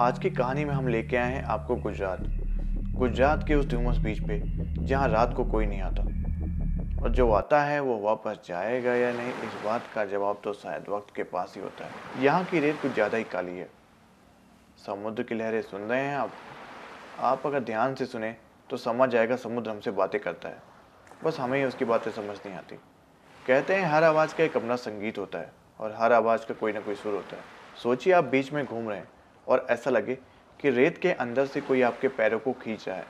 आज की कहानी में हम लेके आए हैं आपको गुजरात। गुजरात के उस ड्यूमस बीच पे, जहाँ रात को कोई नहीं आता। और जो आता है, वो वापस जाएगा या नहीं, इस बात का जवाब तो शायद वक्त के पास ही होता है। यहाँ की रेत कुछ ज़्यादा ही काली है। समुद्र की लहरें सुन रहे हैं आप। आप अगर ध्यान से सुने तो समझ आएगा समुद्र हमसे बातें करता है। बस हमें ही उसकी बातें समझ नहीं आती। कहते हैं, हर आवाज़ का एक अपना संगीत होता है, और हर आवाज़ का कोई ना कोई सुर होता है। सोचिए आप बीच में घूम रहे हैं। और ऐसा लगे कि रेत के अंदर से कोई आपके पैरों को खींच रहा है।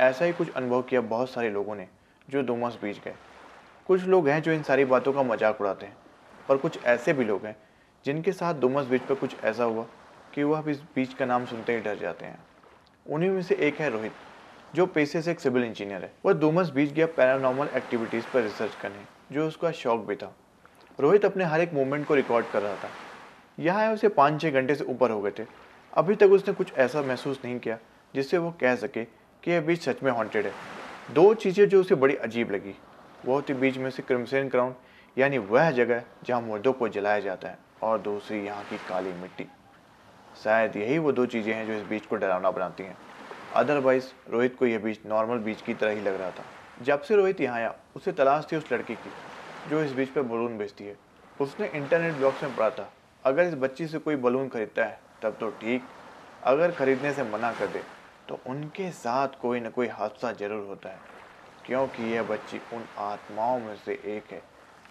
ऐसा ही कुछ अनुभव किया बहुत सारे लोगों ने जो डोमस बीच गए। कुछ लोग हैं जो इन सारी बातों का मज़ाक उड़ाते हैं, पर कुछ ऐसे भी लोग हैं जिनके साथ डोमस बीच पर कुछ ऐसा हुआ कि वह इस बीच का नाम सुनते ही डर जाते हैं। उन्हीं में से एक है रोहित, जो पेशे से एक सिविल इंजीनियर है। वह डोमस बीच गया पैरानॉर्मल एक्टिविटीज़ पर रिसर्च करने, जो उसका शौक भी था। रोहित अपने हर एक मूवमेंट को रिकॉर्ड कर रहा था। यहाँ उसे पाँच छः घंटे से ऊपर हो गए थे। अभी तक उसने कुछ ऐसा महसूस नहीं किया जिससे वो कह सके कि यह बीच सच में हॉन्टेड है। दो चीज़ें जो उसे बड़ी अजीब लगी, वो थी बीच में से क्रिमसन ग्राउंड यानी वह जगह जहाँ मुर्दों को जलाया जाता है, और दूसरी यहाँ की काली मिट्टी। शायद यही वो दो चीज़ें हैं जो इस बीच को डरावना बनाती हैं। अदरवाइज़ रोहित को यह बीच नॉर्मल बीच की तरह ही लग रहा था। जब से रोहित यहाँ आया, उसे तलाश थी उस लड़की की, जो इस बीच पर बलून बेचती है। उसने इंटरनेट ब्लॉग्स में पढ़ा था, अगर इस बच्ची से कोई बलून खरीदता है तब तो ठीक। अगर खरीदने से मना कर दे तो उनके साथ कोई ना कोई हादसा ज़रूर होता है, क्योंकि यह बच्ची उन आत्माओं में से एक है,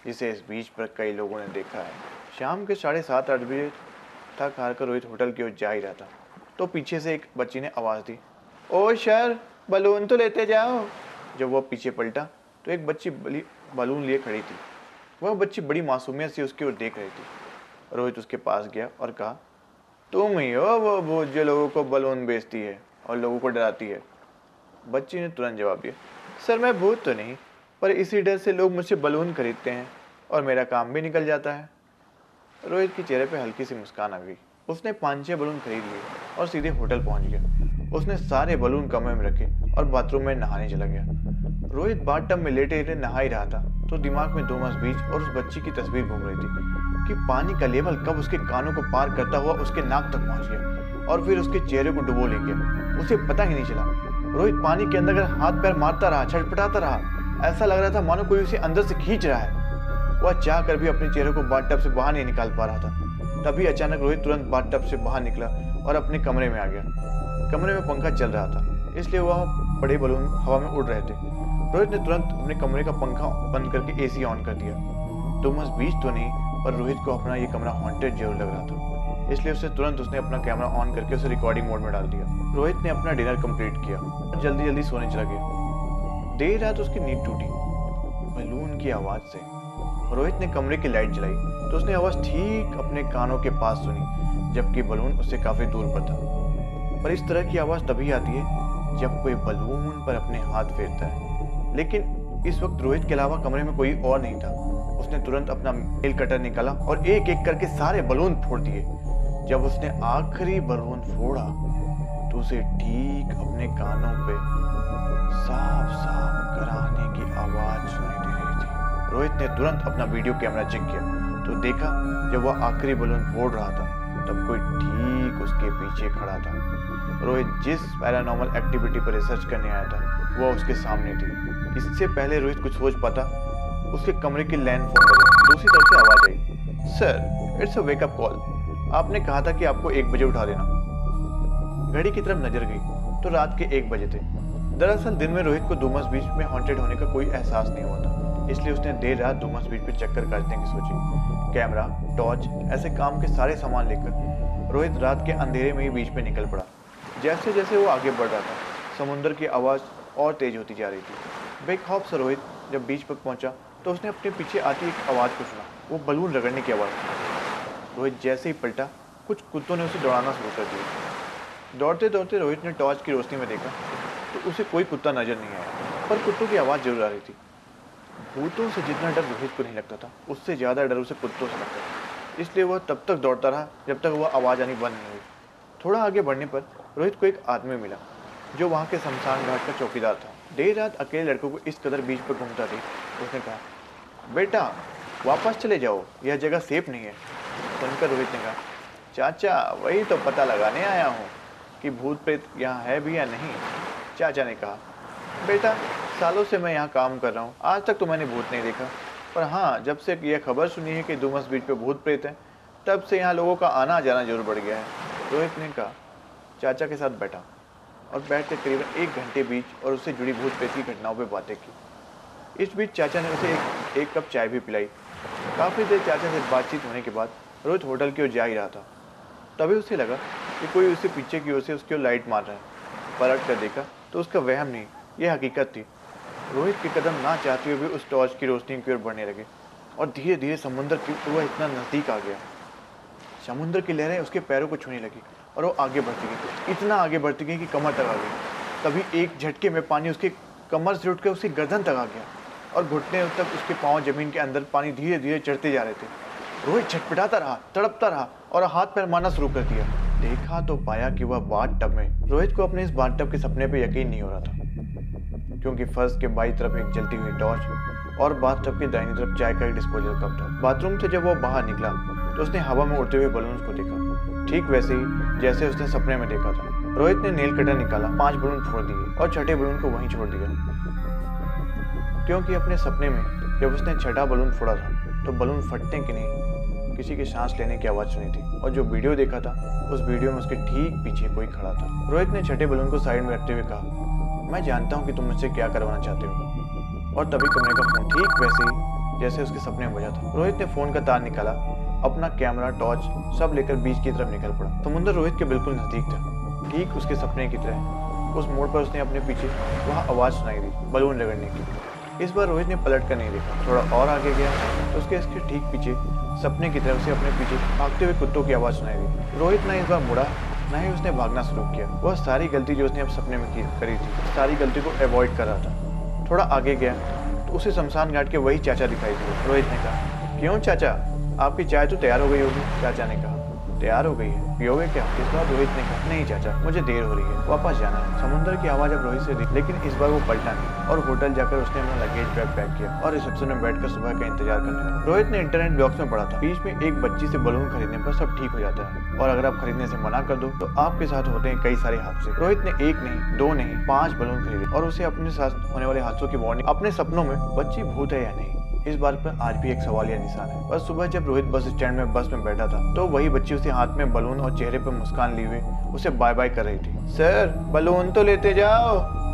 जिसे इस बीच पर कई लोगों ने देखा है। शाम के साढ़े सात, आठ बजे थक हार कर रोहित होटल की ओर जा ही रहा था। तो पीछे से एक बच्ची ने आवाज़ दी, ओ शर बलून तो लेते जाओ। जब वह पीछे पलटा तो एक बच्ची बलून लिए खड़ी थी। वह बच्ची बड़ी मासूमियत से उसकी ओर देख रही थी। रोहित उसके पास गया और कहा तुम ही हो, वो भूत जो लोगों को बलून बेचती है और लोगों को डराती है। बच्ची ने तुरंत जवाब दिया, सर, मैं भूत तो नहीं, पर इसी डर से लोग मुझसे बलून खरीदते हैं और मेरा काम भी निकल जाता है। रोहित के चेहरे पे हल्की सी मुस्कान आ गई। उसने पाँच छः बलून खरीद लिए और सीधे होटल पहुँच गया। उसने सारे बलून कमरे में रखे और बाथरूम में नहाने चला गया। रोहित बाथ टब में लेटे लेटे नहा ही रहा था तो दिमाग में दो मस बीच और उस बच्ची की तस्वीर घूम रही थी। कि पानी का लेवल कब उसके कानों को पार करता हुआ उसके नाक तक पहुँच गया और फिर उसके चेहरे को डुबो ले गया उसे पता ही नहीं चला। रोहित पानी के अंदर हाथ पैर मारता रहा, छटपटाता रहा, ऐसा लग रहा था मानो कोई उसे अंदर से खींच रहा है। वह चाह कर भी अपने चेहरे को बाट टब से बाहर नहीं निकाल पा रहा था। तभी अचानक रोहित तुरंत बाट टब से बाहर निकला और अपने कमरे में आ गया। कमरे में पंखा चल रहा था, इसलिए वह बड़े बलून हवा में उड़ रहे थे। रोहित ने तुरंत अपने कमरे का पंखा बंद करके एसी ऑन कर दिया। बस बीच तो नहीं पर रोहित को अपना ये कमरा हॉन्टेड ज़रूर लग रहा था। इसलिए उसने तुरंत उसने अपना कैमरा ऑन करके उसे रिकॉर्डिंग मोड में डाल दिया। रोहित ने अपना डिनर कंप्लीट किया और जल्दी जल्दी सोने चला गया। देर रात उसकी नींद टूटी बलून की आवाज़ से। रोहित ने कमरे की लाइट जलाई तो उसने आवाज़ ठीक अपने कानों के पास सुनी, जबकि बलून उससे काफ़ी दूर पर था। पर इस तरह की आवाज़ तभी आती है जब कोई बलून पर अपने हाथ फेरता है। लेकिन इस वक्त रोहित के अलावा कमरे में कोई और नहीं था। उसने तुरंत अपना नेल कटर निकाला और एक एक करके सारे बलून फोड़ दिए। जब उसने आखिरी बलून फोड़ा तो उसे ठीक अपने कानों पे साफ़ साफ़ कराने की आवाज़ सुनाई दे रही थी। रोहित ने तुरंत अपना वीडियो कैमरा चेक किया तो देखा जब वह आखिरी बलून फोड़ रहा था, तब कोई ठीक उसके पीछे खड़ा था। रोहित जिस पैरानॉर्मल एक्टिविटी पर रिसर्च करने आया था, वह उसके सामने थी। इससे पहले रोहित कुछ सोच पाता, उसके कमरे की लैंड फ़ोन बजा दूसरी तरफ़ से आवाज़ आई, sir it's a wake up call आपने कहा था कि आपको एक बजे उठा देना घड़ी की तरफ़ नज़र गई तो रात के एक बजे थे। दरअसल दिन में रोहित को डूमस बीच में हॉन्टेड होने का कोई एहसास नहीं हुआ था, इसलिए उसने देर रात डूमस बीच पे चक्कर काटने की सोची। कैमरा, टॉर्च, ऐसे काम के सारे सामान लेकर रोहित रात के अंधेरे में ही बीच पे निकल पड़ा। जैसे जैसे वो आगे बढ़ रहा था, समुद्र की आवाज़ और तेज होती जा रही थी। बेखौफ से रोहित जब बीच पर पहुँचा तो उसने अपने पीछे आती एक आवाज़ को सुना। वो बलून रगड़ने की आवाज़ थी। रोहित जैसे ही पलटा, कुछ कुत्तों ने उसे दौड़ाना शुरू कर दिया। दौड़ते दौड़ते रोहित ने टॉर्च की रोशनी में देखा तो उसे कोई कुत्ता नज़र नहीं आया, पर कुत्तों की आवाज़ ज़रूर आ रही थी। भूतों से जितना डर रोहित को नहीं लगता था, उससे ज़्यादा डर उसे कुत्तों से लगता था। इसलिए वह तब तक दौड़ता रहा, जब तक वह आवाज़ आनी बंद नहीं हुई। थोड़ा आगे बढ़ने पर रोहित को एक आदमी मिला, जो वहाँ के शमशान घाट का चौकीदार था। देर रात अकेले लड़कों को इस कदर बीच पर घूमता थी उसने कहा, बेटा, वापस चले जाओ। यह जगह सेफ़ नहीं है। सुनकर रोहित ने कहा, चाचा, वही तो पता लगाने आया हूँ कि भूत प्रेत यहाँ है भी या नहीं। चाचा ने कहा, बेटा, सालों से मैं यहाँ काम कर रहा हूँ। आज तक तो मैंने भूत नहीं देखा। पर हाँ जब से यह खबर सुनी है कि डुमस बीच पे भूत प्रेत है, तब से यहाँ लोगों का आना जाना ज़रूर बढ़ गया है। रोहित ने कहा, चाचा के साथ बैठा। और बैठ कर करीबन एक घंटे बीच और उससे जुड़ी भूत प्रेत की घटनाओं पर बातें की। इस बीच चाचा ने उसे एक एक कप चाय भी पिलाई। काफ़ी देर चाचा से बातचीत होने के बाद रोहित होटल की ओर जा ही रहा था। तभी उसे लगा कि कोई उसे पीछे की ओर से उसकी ओर लाइट मार रहा है। पलट कर देखा तो उसका वहम नहीं, यह हकीकत थी। रोहित के कदम ना चाहते हुए भी उस टॉर्च की रोशनी की ओर बढ़ने लगे और धीरे धीरे समुद्र की वह इतना नज़दीक आ गया। समुद्र की लहरें उसके पैरों को छूने लगी। और वो आगे बढ़ती गई इतना आगे बढ़ती गई कि कमर तक आ गई। तभी एक झटके में पानी उसके कमर से उठकर उसकी गर्दन तक आ गया और घुटने तक उसके पाँव ज़मीन के अंदर पानी धीरे धीरे चढ़ते जा रहे थे। रोहित छटपटाता रहा, तड़पता रहा और हाथ पैर मारना शुरू कर दिया। देखा तो पाया कि वह बाथ टब में। रोहित को अपने इस बाथ टब के सपने पे यकीन नहीं हो रहा था, क्योंकि फर्श के बाई तरफ़ एक जलती हुई टॉर्च और बाथ टब की दाहिनी तरफ़ चाय का एक डिस्पोजल कप था। बाथरूम से जब वो बाहर निकला तो उसने हवा में उड़ते हुए बलून को देखा। ठीक वैसे ही जैसे उसने सपने में देखा था। रोहित ने नेल कटर निकाला, पाँच बलून फोड़ दिए और छठे बलून को वहीं छोड़ दिया। क्योंकि अपने सपने में जब उसने छठा बलून फोड़ा था तो बलून फटने की नहीं किसी की सांस लेने की आवाज़ सुनी थी और जो वीडियो देखा था, उस वीडियो में उसके ठीक पीछे कोई खड़ा था। रोहित ने छठे बलून को साइड में रखते हुए कहा, मैं जानता हूँ कि तुम मुझसे क्या करवाना चाहते हो। और तभी कमरे का फ़ोन ठीक वैसे ही जैसे उसके सपने में बजा था। रोहित ने फ़ोन का तार निकाला अपना कैमरा, टॉर्च सब लेकर बीच की तरफ़ निकल पड़ा। समुंदर रोहित के बिल्कुल नज़दीक था। ठीक उसके सपने की तरह। उस मोड़ पर उसने अपने पीछे वहाँ आवाज़ सुनाई दी, बलून रगड़ने की। इस बार रोहित ने पलट कर नहीं देखा। थोड़ा और आगे गया तो उसके इसके ठीक पीछे सपने की तरफ़ से अपने पीछे भागते हुए कुत्तों की आवाज़ सुनाई दी। रोहित ना इस बार मुड़ा, ना ही उसने भागना शुरू किया। वह सारी गलती जो उसने अब सपने में की, करी थी, सारी गलती को अवॉइड कर रहा था। थोड़ा आगे गया तो उसे शमशान घाट के वही चाचा दिखाई दिए। रोहित ने कहा, क्यों चाचा? आपकी चाय तो तैयार हो गई होगी, चाचा ने कहा। तैयार हो गई है? पियोगे क्या? इस बार रोहित ने कहा, नहीं चाचा, मुझे देर हो रही है, वापस जाना है। समुद्र की आवाज़ अब रोहित से दी लेकिन इस बार वो पलटा नहीं, और होटल जाकर उसने अपना लगेज बैग पैक किया और रिसेप्शन में बैठकर सुबह का इंतज़ार करने लगा। रोहित ने इंटरनेट बॉक्स में पढ़ा था, बीच में एक बच्ची से बलून खरीदने पर सब ठीक हो जाता है, और अगर आप खरीदने से मना कर दो तो आपके साथ होते हैं कई सारे हादसे। रोहित ने एक नहीं, दो नहीं, पाँच बलून खरीदे, और उसे अपने साथ होने वाले हादसों की वार्निंग, अपने सपनों में बच्ची भूत है या नहीं। इस बात पर आज भी एक सवाल या निशान है। बस सुबह जब रोहित बस स्टैंड में, बस में बैठा था तो वही बच्ची उसके हाथ में बलून और चेहरे पर मुस्कान ली हुई, उसे बाय बाय कर रही थी। सर, बलून तो लेते जाओ।